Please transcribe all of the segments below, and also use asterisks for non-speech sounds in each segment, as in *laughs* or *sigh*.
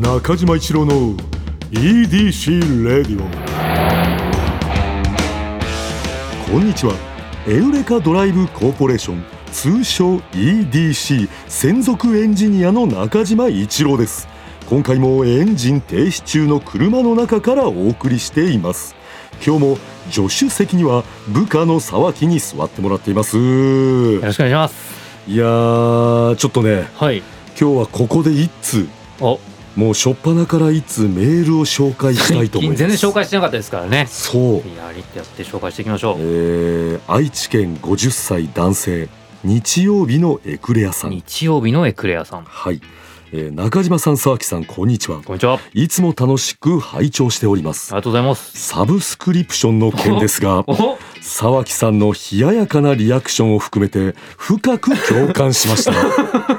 中島一郎の EDC レディオこんにちは。エウレカドライブコーポレーション通称 EDC 専属エンジニアの中島一郎です。今回もエンジン停止中の車の中からお送りしています。今日も助手席には部下の沢木に座ってもらっています。よろしくお願いします。いやーちょっとねはい。今日はここで一通。おもう初っ端から一通メールを紹介したいと思います。全然紹介してなかったですからね。そう。やりってやって紹介していきましょう。えー愛知県50歳男性日曜日のエクレアさん。日曜日のエクレアさん。はい、えー中島さん沢木さんこんにちは。こんにちは。あいつも楽しく拝聴しております。りがとうございます。サブスクリプションの件ですが *laughs* お沢木さんの冷ややかなリアクションを含めて深く共感しました。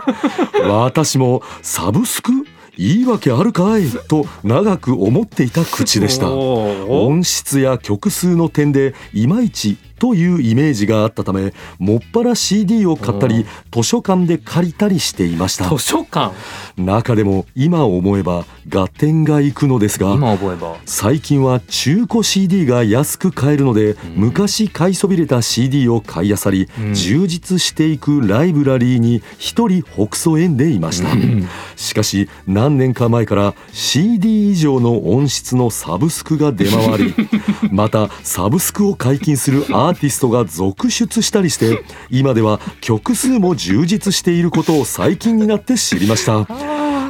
*laughs* 私もサブスクいいわけあるかい？と長く思っていた口でした。お音質や曲数の点でいまいちというイメージがあったためもっぱら CD を買ったり図書館で借りたりしていました。図書館？中でも今思えば合点がいくのですが今覚えば。最近は中古 CD が安く買えるので、ん。昔買いそびれた CD を買い漁り、うん。充実していくライブラリーに一人北総園でいました、うん。しかし何年か前から CD 以上の音質のサブスクが出回り *laughs* またサブスクを解禁するアーーティストが続出したりして今では曲数も充実していることを最近になって知りました。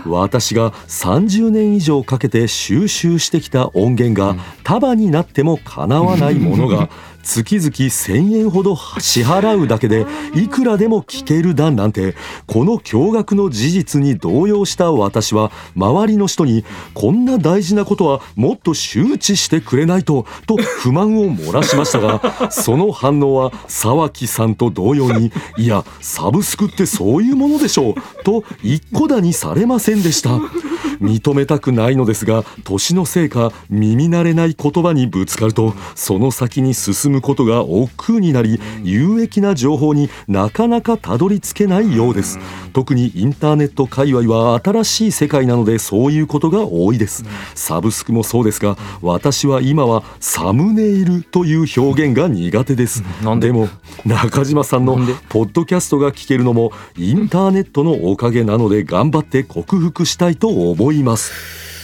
私が30年以上かけて収集してきた音源が束になってもかなわないものが月々1000円ほど支払うだけでいくらでも聴けるだなんてこの驚愕の事実に動揺した私は周りの人にこんな大事なことはもっと周知してくれないとと不満を漏らしましたがその反応は沢木さんと同様にいやサブスクってそういうものでしょうと一個だにされませんでした。認めたくないのですが年のせいか耳慣れない言葉にぶつかるとその先に進むことが億劫になり有益な情報になかなかたどり着けないようです。特にインターネット界隈は新しい世界なのでそういうことが多いです。サブスクもそうですが私は今はサムネイルという表現が苦手です。なんで？でも中島さんのポッドキャストが聞けるのもインターネットのおかげなので頑張って克服したいと思います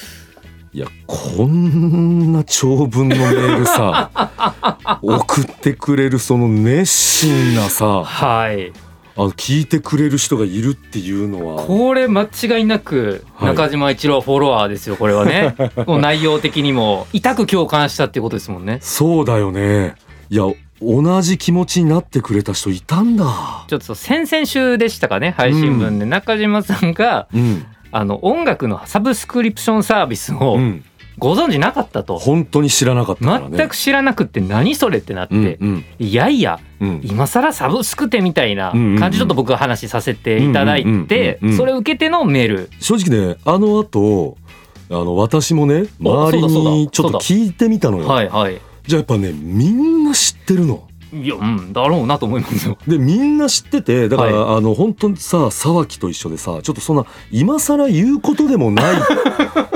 いやこんな長文のメールさ *laughs* 送ってくれるその熱心なさはい。あの聞いてくれる人がいるっていうのは。これ間違いなくはい。中島一郎フォロワーですよこれはね。*laughs* こう内容的にも痛く共感したってことですもんね。そうだよね。いや同じ気持ちになってくれた人いたんだ。ちょっと先々週でしたかね配信分で。中島さんがうん、あの音楽のサブスクリプションサービスをうん、ご存知なかったと、本当に知らなかったからね。全く知らなくって何それってなって、うんうん。いやいやうん。今更サブスクってみたいな感じちょっと僕は話させていただいてそれを受けてのメール。正直ねあの後あの私もね周りにちょっと聞いてみたのよ、はいはい。じゃあやっぱねみんな知ってるのいやうんだろうなと思いますよ。でみんな知っててだから、はあの本当にさ沢木と一緒でさちょっとそんな今更言うことでもない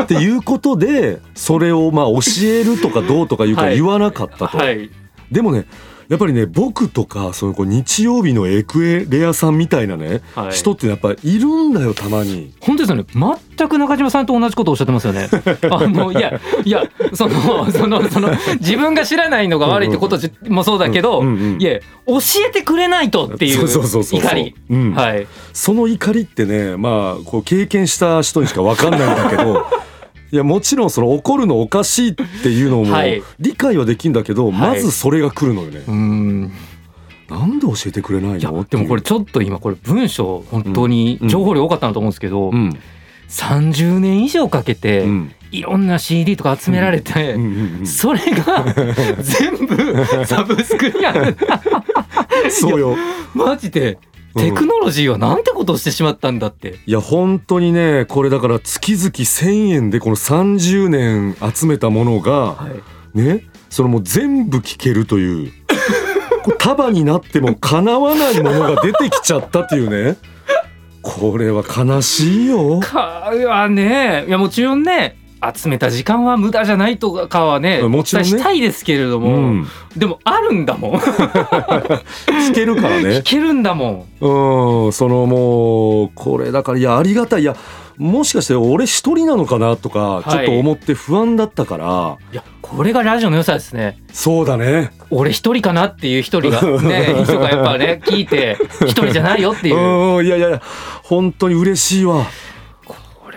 っていうことでそれをまあ教えるとかどうとかいうかはい。言わなかったと、はい。でもねやっぱりね僕とかそのこう日曜日のエクエレアさんみたいなね、はい。人ってやっぱりいるんだよたまに。本当ですよね。全く中島さんと同じことをおっしゃってますよね。*laughs* あのいやいやそのそのその自分が知らないのが悪いってことじもそうだけど、うんうんうん。いや教えてくれないとっていう怒り。その怒りってねまあこう経験した人にしか分かんないんだけどいやもちろんその怒るのおかしいっていうのもはい。理解はできんだけど、まずそれが来るのよね、うーん。なんで教えてくれないの？いでもこれちょっと今これ文章本当に情報量多かったなと思うんですけど、うん。30年以上かけてうん。いろんな CD とか集められて、うん。うん。うん。それが全部サブスクにある。そうよ。マジで。うんテクノロジーはなんてことをしてしまったんだって、いや本当にねこれだから月々1,000円でこの30年集めたものがはい、ねそれもう全部聞けるという。*laughs* 束になってもかなわないものが出てきちゃったっていうね。これは悲しいよ。かはね。いやもちろんね集めた時間は無駄じゃないとかはねもちろんね。したいですけれどうも、ん。でもあるんだもん。*laughs* 聞けるから聞ねけるんだもん。うんそのもうこれだからいやありがたい。いやもしかして俺一人なのかなとかはい。ちょっと思って不安だったから、いやこれがラジオの良さですね。そうだね。俺一人かなっていう一人がね *laughs* 人がやっぱね聞いて一人じゃないよっていう。うんいやいやいや本当に嬉しいわ。こ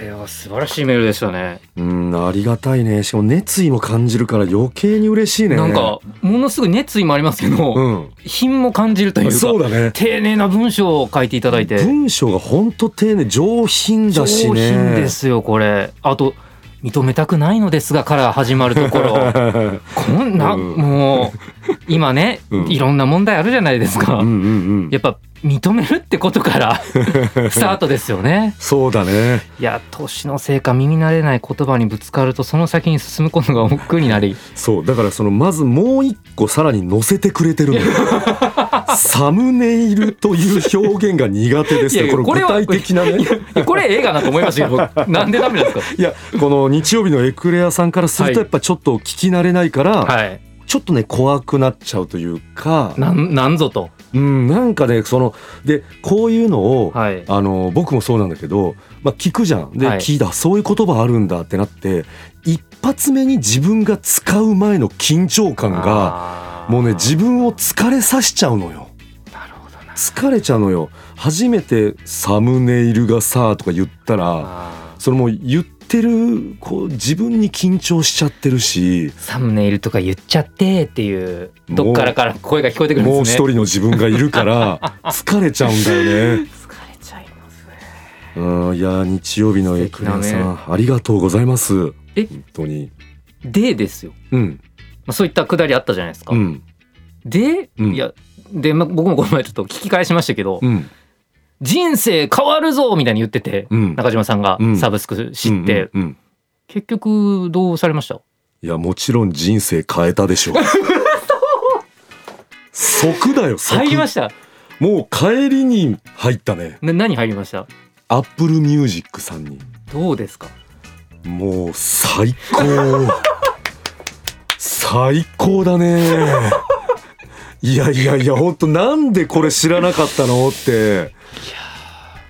れは素晴らしいメールでしたね。うんありがたいね。しかも熱意も感じるから余計に嬉しいね。なんかものすごい熱意もありますけど、うん。品も感じるというかそうだね。丁寧な文章を書いていただいて。文章が本当丁寧上品だし上ね品ですよこれ。あと認めたくないのですがから始まるところ。*laughs* こんな、うん。もう今ね、うん。いろんな問題あるじゃないですか、うんうんうん。やっぱ認めるってことから *laughs* スタートですよね。そうだね。いや年のせいか耳慣れない言葉にぶつかるとその先に進むことが億劫になり。そうだからそのまずもう一個さらに載せてくれてるのよ。*laughs* サムネイルという表現が苦手ですいやいやよこれ具体的なね。これ映画だと思いましたけどなんでダメなんですいやこの日曜日のエクレアさんからするとはい。やっぱちょっと聞き慣れないから、かはいちょっとね怖くなっちゃうというか。なんなんぞと。うんなんかねそのでこういうのを、はい。あの僕もそうなんだけど、まあ、聞くじゃん。で、はい。聞いたそういう言葉あるんだってなって一発目に自分が使う前の緊張感ががもうね自分を疲れさしちゃうのよ。疲れちゃうのよ。初めて「サムネイルがさ」とか言ったらあそのもう言ってるこう自分に緊張しちゃってるし。ーサムネイルとか言っちゃってっていうどっからから声が聞こえてくるんもうですね。一人の自分がいるから *laughs* 疲れちゃうんだよね。疲れちゃいますね。うんいや日曜日のエクレアさん、ねありがとうございます。え？本当に。でですよ、うん。まあ、そういったくだりあったじゃないですか、うん。で、うん。いやで、まあ、僕もこの前ちょっと聞き返しましたけど、うん人生変わるぞみたいに言ってて、うん。中島さんがうん。サブスク知って、うんうんうん結局どうされました？いやもちろん人生変えたでしょ *laughs* 即だよ即。入りました。もう帰りに入ったね。な何入りました？アップルミュージックさんに。どうですか？もう最高。最高だね。いやいやいや本当なんでこれ知らなかったのって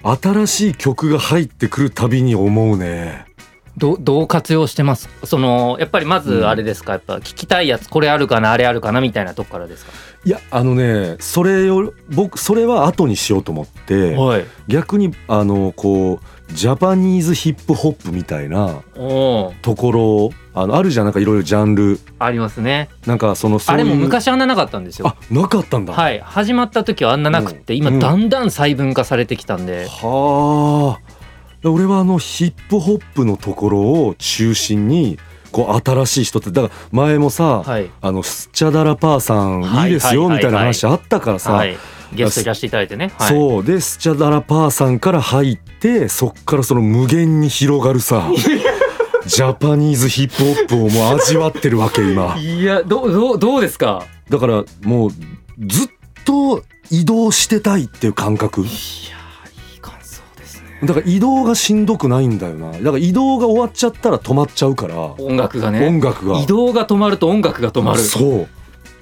新しい曲が入ってくるたびに思うね。どどう活用してます？そのやっぱりまずあれですか、やっぱ聞きたいやつこれあるかなあれあるかなみたいなとこからですか？いやあのねそれを僕それは後にしようと思ってはい。逆にあのこうジャパニーズヒップホップみたいなところあのあるじゃんなんかいろいろジャンル。ありますね。なんかそのあれも昔あんななかったんですよ。あなかったんだ。はい。始まった時はあんななくって今うん。だんだん細分化されてきたんで、はあ。俺はあのヒップホップのところを中心にこう新しい人ってだから前もさ、はい。あのスチャダラパーさんはいいいですよはいみたいな話あったからさ、はいゲストいらしていただいてね、はい、そう。でスチャダラパーさんから入ってそっからその無限に広がるさ *laughs* ジャパニーズヒップホップをもう味わってるわけ今。いやどうどうどうですか？だからもうずっと移動してたいっていう感覚だから移動がしんどくないんだよな。だから移動が終わっちゃったら止まっちゃうから。音楽がね。音楽が。移動が止まると音楽が止まる。ちょ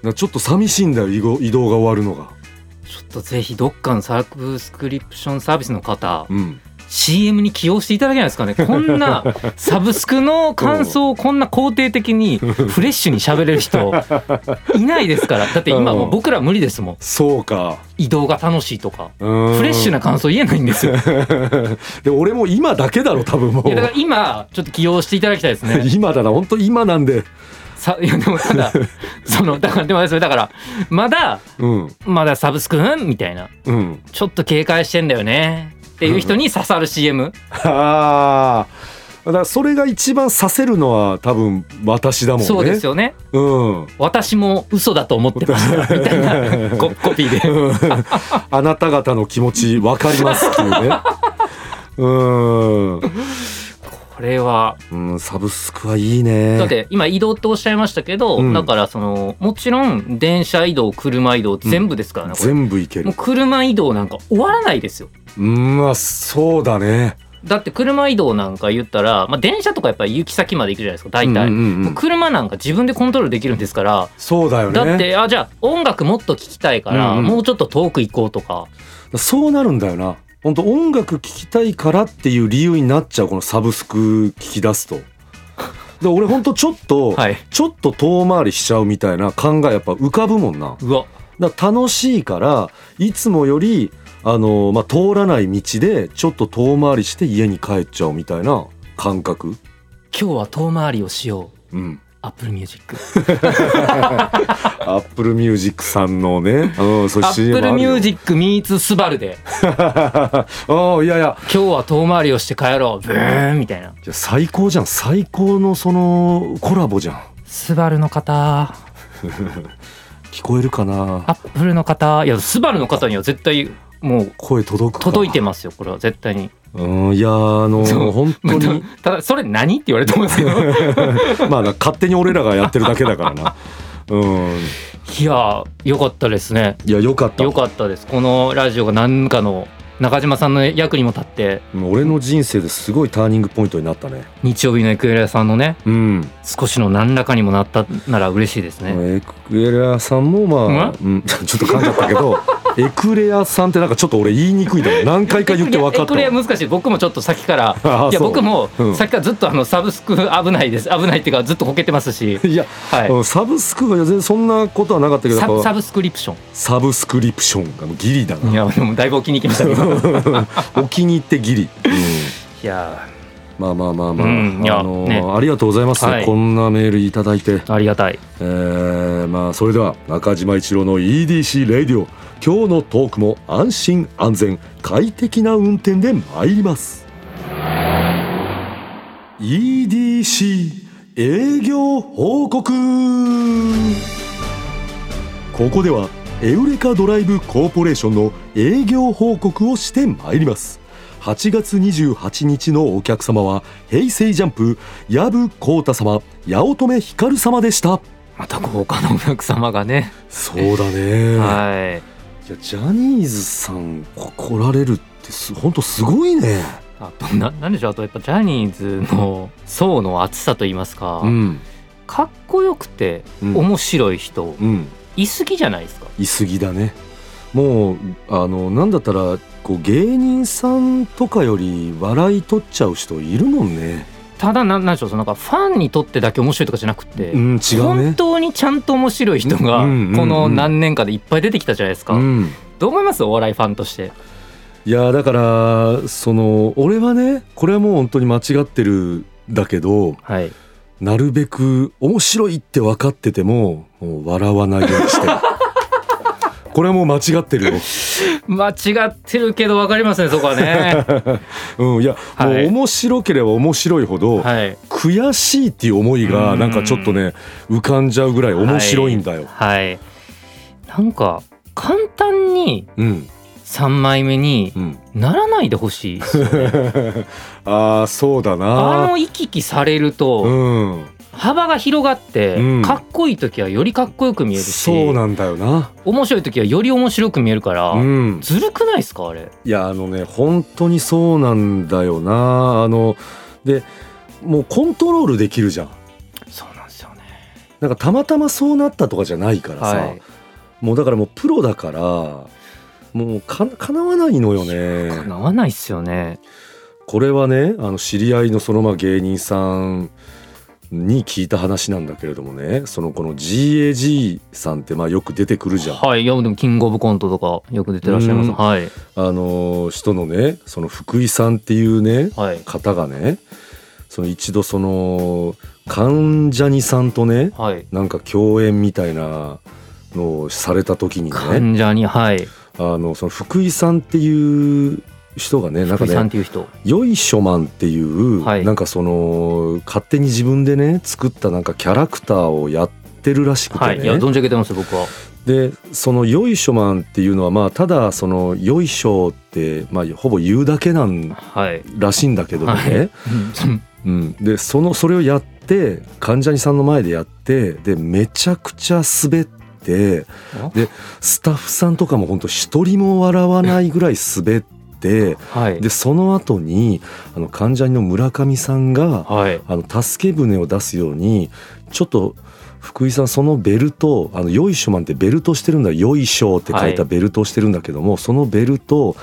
そうちょっと寂しいんだよ移動移動が終わるのが。っとぜひどっかのサブスクリプションサービスの方。うん CM に起用していただけないですかね。*laughs* こんなサブスクの感想をこんな肯定的にフレッシュに喋れる人いないですから。だって今もう僕ら無理ですもん。そうか。移動が楽しいとか。フフレッシュな感想言えないんですよ。い *laughs* で俺も今だけだろ多分もう。やだから今ちょっと起用していただきたいですね。*laughs* 今だな。本当今なんで。さいやでもただそのだからでもそれだからまだうん。まだサブスクん？みたいな。うん。ちょっと警戒してんだよねっていう人に刺さる CM ああだからそれが一番させるのは多分私だもんね。そうですよね。うん。私も嘘だと思ってました。みたいな *laughs* ココピーで。うん。あなた方の気持ち分かりますっていうね。うんここれは。うんサブスクはいいね。だって今移動っておっしゃいましたけど、うん。だからそのもちろん電車移動車移動全部ですからね、これ。全部いける。もう車移動なんか終わらないですよ。うんまあそうだね。だって車移動なんか言ったら、まあ、電車とかやっぱり行き先まで行くじゃないですか大体、うんうんうん車なんか自分でコントロールできるんですから、そうだよね。だってあじゃあ音楽もっと聴きたいから、うんうん。もうちょっと遠く行こうとか。そうなるんだよな本当音楽聴きたいからっていう理由になっちゃうこのサブスク聞き出すと。で俺本当ちょっと、はい。ちょっと遠回りしちゃうみたいな考えやっぱ浮かぶもんな。うわ。楽しいからいつもよりあの、まあ、通らない道でちょっと遠回りして家に帰っちゃうみたいな感覚。今日は遠回りをしよう。うん。Apple Music アップルミュージックさんのね、うん、そういう CM あるよ Apple。Music meets スバルで。*laughs* ああいやいや。今日は遠回りをして帰ろう。ブーンみたいな。いや最高じゃん。最高のそのコラボじゃん。スバルの方。*laughs* 聞こえるかな？アップルの方。いやスバルの方には絶対もう声届くか届いてますよこれは。絶対にうんいやあのそう。本当に。ただそれ何って言われてますけど *laughs* まあな勝手に俺らがやってるだけだからな。うん。いやよかったですね。いやよかった。よかったです。このラジオが何かの中島さんの役にも立って。俺の人生ですごいターニングポイントになったね。日曜日のエクエラさんのねうん。少しの何らかにもなったなら嬉しいですね、エクレアさんもまあ、うん、*laughs* ちょっと噛んじゃったけどエクレアさんってなんかちょっと俺言いにくいんだよ何回か言って分かったエクレアわ難しい。僕もちょっと先から。あいや僕もうん。さっきからずっとあのサブスク危ないです。危ないっていうかずっとこけてますし。いや、はい。うんサブスクが全然そんなことはなかったけどサブスクリプション。サブスクリプションがギリだいなやでもだいぶお気に入りました *laughs* お気に入ってギリ、うん。いや。まあまあまあまあ、うんいやあのーね。ありがとうございます、はい。こんなメールいただいて、ありがたい。えーまあそれでは中島一郎の EDC レディオ今日のトークも安心安全快適な運転で参ります。EDC 営業報告。ここではエウレカドライブコーポレーションの営業報告をして参ります。8月28日のお客様は平成ジャンプ藪浩太様八乙女光様でした。また豪華なお客様がね、そうだね、はいいやジャニーズさんこ来られるってす本当すごいね。あとななんでしょう？あとやっぱジャニーズの層の厚さといいますか、うん。かっこよくてうん。面白い人、うん。いすぎじゃないですか？いすぎだね。もうあのなんだったらこう芸人さんとかより笑い取っちゃう人いるもんねただなんなんでしょうそのなんかファンにとってだけ面白いとかじゃなくて、うん違う本ね当にちゃんと面白い人がこの何年かでいっぱい出てきたじゃないですか、うん。どう思います？お笑いファンとして。いやだからその俺はねこれはもう本当に間違ってるんだけどはい。なるべく面白いって分かっててももう笑わないようにしてる *laughs* これはもう間違ってるよ。*laughs* 間違ってるけど分かりますねそこはね。*laughs* うん、いや、はい。もう面白ければ面白いほど、はい。悔しいっていう思いがうん。なんかちょっとね浮かんじゃうぐらい面白いんだよ。はい。なんか簡単にうん。3枚目にうん、ならないでほしいですよね。*laughs* ああそうだあな。の行き来されるうとん、幅が広がってうんかっこいい時はよりかっこよく見えるしそうなんだよな。面白い時はより面白く見えるからうん、ずるくないですかあれ？いやあのね本当にそうなんだよな。あのでもうコントロールできるじゃん。そうなんですよねなんかたまたまそうなったとかじゃないからさ、はいもうだからもうプロだからもうかかなわないのよね。かなわないっすよねこれはねあの知り合いのそのまあ芸人さんに聞いた話なんだけれどもねそのこの GAG さんってまあよく出てくるじゃん。はい。いやでもキングオブコントとかよく出てらっしゃいます。うん。はい。あの人のねその福井さんっていうねはい。方がねその一度その関ジャニさんとねはい。なんか共演みたいなのをされた時にね。患者にはい。あのその福井さんっていう人がねなんかねっていう人。よいしょマンっていう、はい。なんかその勝手に自分でね作ったなんかキャラクターをやってるらしくてね、はい。いや存じ上げてます僕は。でそのよいしょマンっていうのはまあただそのよいしょってまあほぼ言うだけなんはい。らしいんだけどもね、はい。うん。*laughs* うん、でそのそれをやって関ジャニさんの前でやってでめちゃくちゃ滑ってでスタッフさんとかも本当一人も笑わないぐらい滑ってはい。でその後にあの関ジャニの村上さんがはい。あの助け舟を出すようにちょっと福井さんそのベルトあのよいしょマンってベルトしてるんだ。よいしょって書いたベルトをしてるんだけども、そのベルト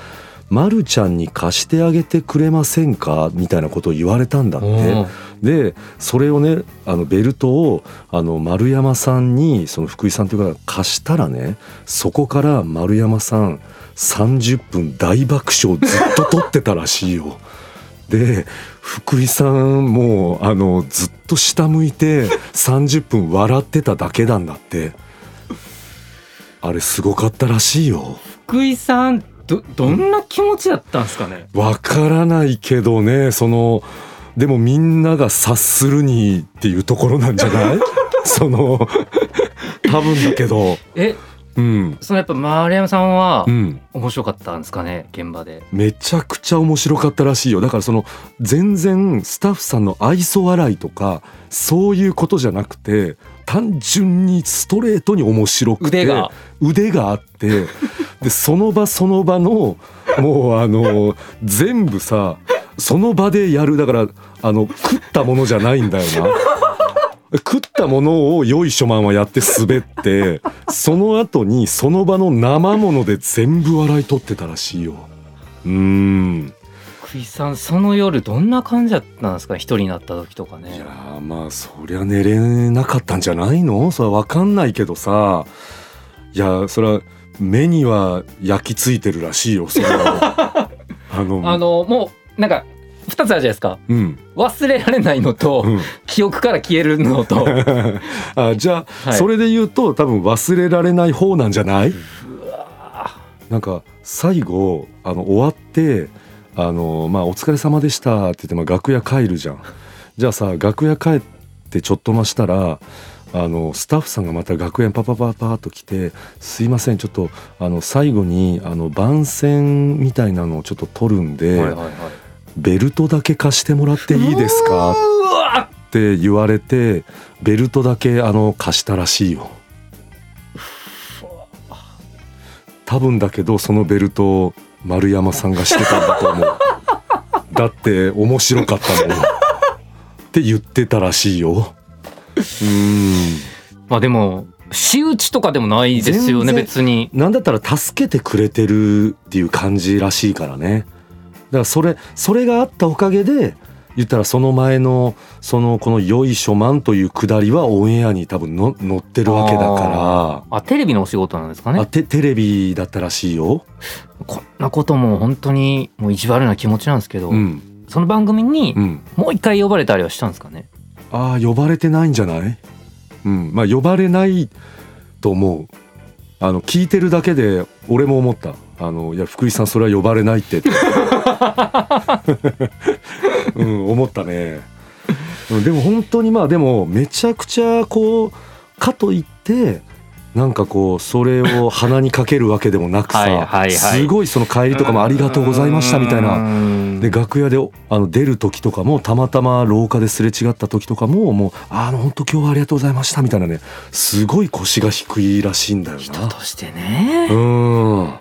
まるちゃんに貸してあげてくれませんか？みたいなことを言われたんだって。でそれをねあのベルトをあの丸山さんにその福井さんという方が貸したらねそこから丸山さん30分大爆笑ずっと撮ってたらしいよ。*laughs* で福井さんもうあのずっと下向いて30分笑ってただけなんだって。あれすごかったらしいよ。福井さんどどんな気持ちだったんですかね？わからないけどねそのでもみんなが察するにっていうところなんじゃない？*laughs* その多分だけど。えうん。そのやっぱ丸山さんはうん。面白かったんですかね現場で。めちゃくちゃ面白かったらしいよ。だからその全然スタッフさんの愛想笑いとかそういうことじゃなくて単純にストレートに面白くて腕が。腕があってでその場その場のもうあの全部さその場でやるだからあの食ったものじゃないんだよな。食ったものをよいしょマンはやって滑ってその後にその場の生もので全部笑い取ってたらしいよ。うーん。福井さんその夜どんな感じだったんですか？一人になった時とかいねやーまあそりゃ寝れなかったんじゃないの？それは分かんないけどさ。いやそれは目には焼き付いてるらしいよそれは。*laughs* あのあのもうなんか2つあるじゃないですか。うん。忘れられないのと、うん。記憶から消えるのと。*laughs* あじゃあ、はい。それで言うと多分忘れられない方なんじゃない？なんか最後あの終わってあの、まあ「お疲れ様でした」って言って、まあ、楽屋帰るじゃん。じゃあさ楽屋帰ってちょっと増したらあのスタッフさんがまた楽屋にパパパパーっと来て「すいませんちょっとあの最後にあの番宣みたいなのをちょっと取るんで、はいはいはいベルトだけ貸してもらっていいですか?」って言われてベルトだけあの貸したらしいよ。多分だけどそのベルトを丸山さんがしてたんだと思う。*laughs* だって面白かったもんって言ってたらしいよ。うーん。まあでも仕打ちとかでもないですよね別に。なんだったら助けてくれてるっていう感じらしいからね。だからそれそれがあったおかげで言ったらその前のそのこの「よいしょマン」というくだりはオンエアに多分の載ってるわけだかあテレビのお仕事なんですからあねてテレビだったらしいよ。こんなことも本当にもう意地悪な気持ちなんですけど、うん。その番組にうん、もう一回呼ばれたりはしたんですかね？ああ呼ばれてないんじゃない？うん。まあ呼ばれないと思う。あの聞いてるだけで俺も思った。あのいや福井さんそれは呼ばれないってって。うん思ったね。うんでも本当にまあでもめちゃくちゃこうかといってなんかこうそれを鼻にかけるわけでもなくさすごいその帰りとかもありがとうございましたみたいな。なで楽屋であの出る時とかもたまたま廊下ですれ違った時とかももう「あの本当今日はありがとうございました」みたいなねすごい腰が低いらしいんだよ人な。としてねうん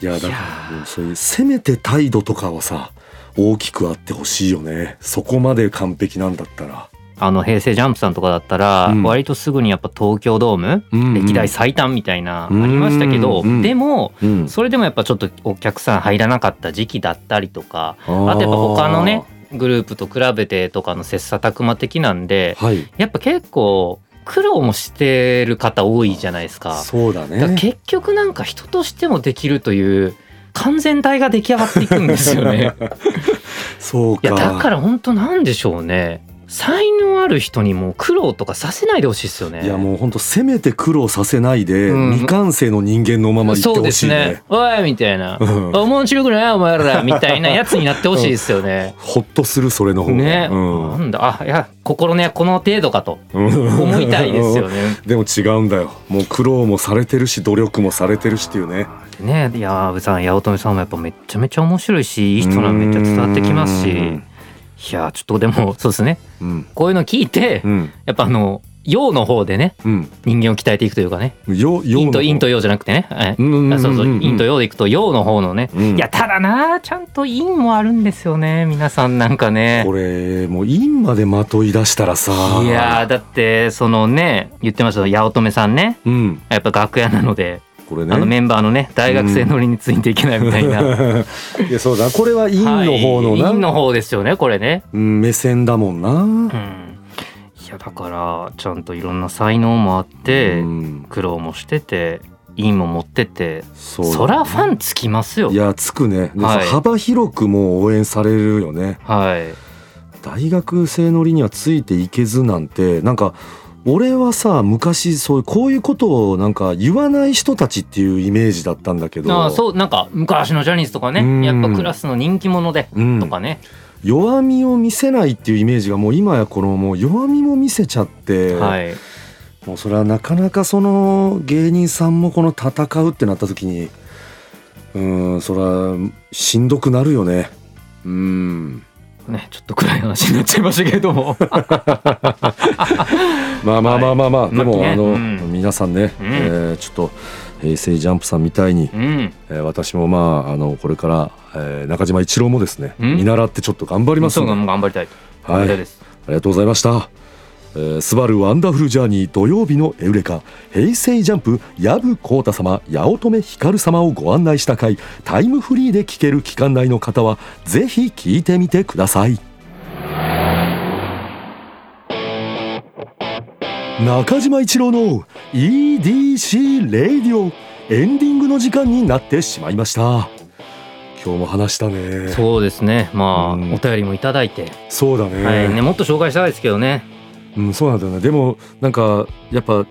いやだからもうそういうせめて態度とかはさ大きくあってほしいよね。そこまで完璧なんだったら。あの平成ジャンプさんとかだったら、うん。割とすぐにやっぱ東京ドーム、歴代最短みたいなあうんりましたけど、うんでもうん、それでもやっぱちょっとお客さん入らなかった時期だったりとかあとやっぱ他のねグループと比べてとかの切磋琢磨的なんではい。やっぱ結構苦労もしてる方多いじゃないですか。そうだね結局なんか人としてもできるという完全体が出来上がっていくんですよね。*laughs* そうかいやだから本当なんでしょうね。才能ある人にもう苦労とかさせないでほしいですよね。いやもう本当せめて苦労させないで、うん。未完成の人間のままいってそうですほしいね。ね。おいみたいな。うん。面白くない？お前らみたいなやつになってほしいですよね。*laughs* ほっとするそれの方が。ね、うん。なんだ？あいや心根はこの程度かと。うん。思いたいですよね。*laughs* でも違うんだよ。もう苦労もされてるし努力もされてるしっていうね。ねいや阿部さん八乙女さんもやっぱめっちゃめちゃ面白いしいい人なんめっちゃ伝わってきますし。うんいいやちょっとでもそうですね。うん。こういうの聞いてうん。やっぱあの陽の方でねうん。人間を鍛えていくというかね。よ陰と陰とよ陽じゃなくてね、はい。うんうんうんうん。あそうそう陰と陽でいくと陽の方のね、うん。いやただなちゃんと陰もあるんですよね皆さんなんかね。これもう陰までまとい出したらさ。いやーだってそのね言ってました八乙女さんね。うん。やっぱ楽屋なので、これね。あのメンバーのね大学生乗りについていけないみたいな、*laughs* いやそうだこれは陰の方のな、はい陰の方ですよねこれね。うん目線だもんな、うん。いやだからちゃんといろんな才能もあって、うん。苦労もしてて陰も持っててそそらファンつきますよ。いやつくね。ではい。幅広くもう応援されるよねはい大学生のりにはついていけずなんてなんか俺はさ昔そういうこういうことをなんか言わない人たちっていうイメージだったんだけど。ああそうなんか昔のジャニーズとかね。うん。やっぱクラスの人気者で。うん。とかね、弱みを見せないっていうイメージがもう今やこのもう弱みも見せちゃって、はい。もうそれはなかなかその芸人さんもこの戦うってなった時にうんそれはしんどくなるよね。うんねちょっと暗い話になっちゃいましたけれども。*laughs* まあまあまあまあまあ、でも、ね。あの、うん。皆さんね、うん。えーちょっと平成ジャンプさんみたいに、うん。えー私もまああのこれから、えー中島一郎もですね、うん。見習ってちょっと頑張りますので、頑張りたいはい、ありがとうございました。えースバルワンダフルジャーニー土曜日のエウレカ平成ジャンプ藪浩太様八乙女光様をご案内した回タイムフリーで聞ける期間内の方はぜひ聞いてみてください。中島一郎の EDC レイディオエンディングの時間になってしまいました。今日も話したね。そうですね。まあ、うん。お便りもいただいて、そうだね,、はい。ねもっと紹介したいですけどねうん、そうなんだよね。でもなんかやっぱ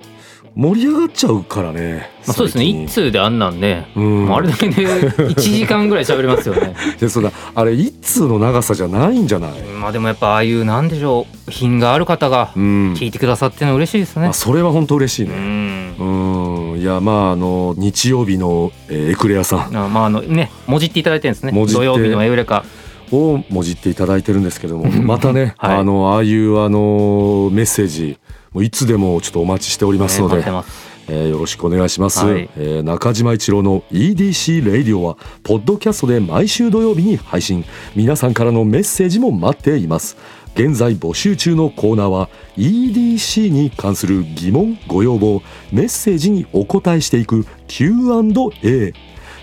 盛り上がっちゃうからね、まあ、そうですね。一通であんなんで、うん。あれだけ *laughs* で1時間ぐらい喋れますよね。でそうだ。あれ一通の長さじゃないんじゃない、まあでもやっぱああいうなんでしょう品がある方がうん。聞いてくださってるのは嬉しいですね。あ、それは本当嬉しいうねん。うん。いやまああの日曜日の、えーエクレアさん。あまああのねもじっていただいてるんですね。土曜日のエウレカをもじっていただいてるんですけどもうん *laughs* またね、*laughs* はい。あのああいうあのメッセージもういつでもちょっとお待ちしておりますので、ねえーよろしくお願いします、はい。えー中島一郎の EDC レイディオはポッドキャストで毎週土曜日に配信。皆さんからのメッセージも待っています。現在募集中のコーナーは EDC に関する疑問ご要望メッセージにお答えしていく Q&A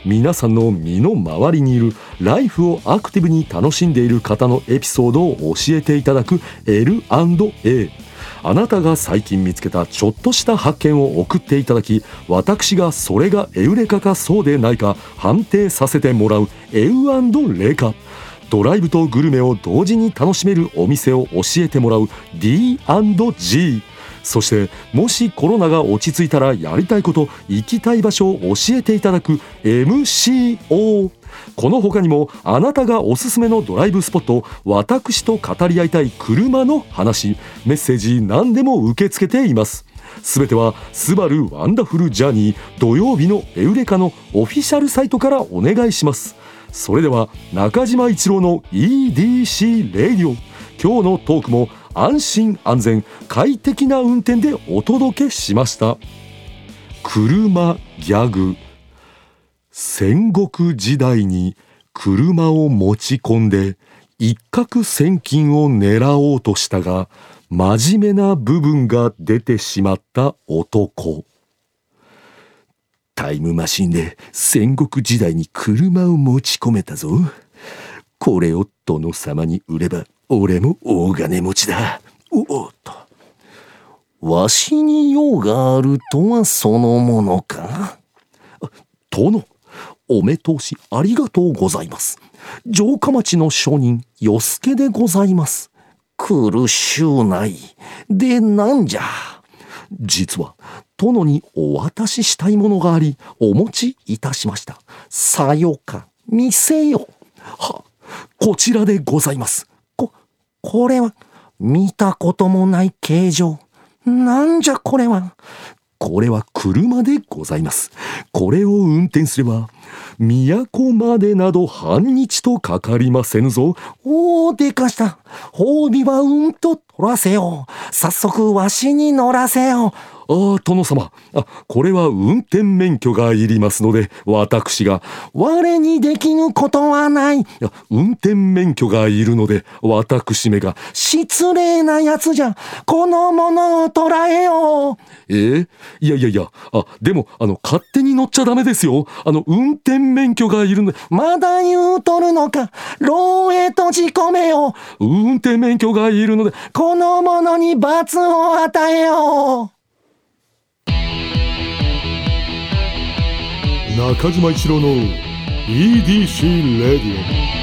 皆さんの身の回りにいるライフをアクティブに楽しんでいる方のエピソードを教えていただく L&A あなたが最近見つけたちょっとした発見を送っていただき私がそれがエウレカかそうでないか判定させてもらうエウレカドライブとグルメを同時に楽しめるお店を教えてもらう D&G そしてもしコロナが落ち着いたらやりたいこと行きたい場所を教えていただく MCO この他にもあなたがおすすめのドライブスポット私と語り合いたい車の話メッセージ何でも受け付けています。すべては「スバルワンダフルジャーニー土曜日のエウレカ」のオフィシャルサイトからお願いします。それでは中島一郎の EDC レイディオ今日のトークも安心安全快適な運転でお届けしました。車ギャグ。戦国時代に車を持ち込んで一攫千金を狙おうとしたが真面目な部分が出てしまった男。タイムマシンで戦国時代に車を持ち込めたぞ。これを殿様に売れば俺も大金持ちだ。おおっと。わしに用があるとはそのものか？殿お目通しありがとうございます。城下町の商人与助でございます。苦しゅうないでなんじゃ。実は殿にお渡ししたいものがありお持ちいたしました。さよか見せよ。はこちらでございます。これは見たこともない形状。なんじゃこれは。これは車でございます。これを運転すれば都までなど半日とかかりませんぞ。おおでかした。褒美はうんと取らせよう。早速わしに乗らせよう。ああ、殿様。あ、これは運転免許がいりますので、私が。我にできぬことはない。いや、運転免許がいるので、私めが。失礼なやつじゃ。このものを捉えよう。え？ー、いやいやいや、あ、でも、あの、勝手に乗っちゃダメですよ。あの、運転免許がいるので。まだ言うとるのか。牢へ閉じ込めよう。運転免許がいるので。このものに罰を与えよう。中島一郎の EDC レディオ。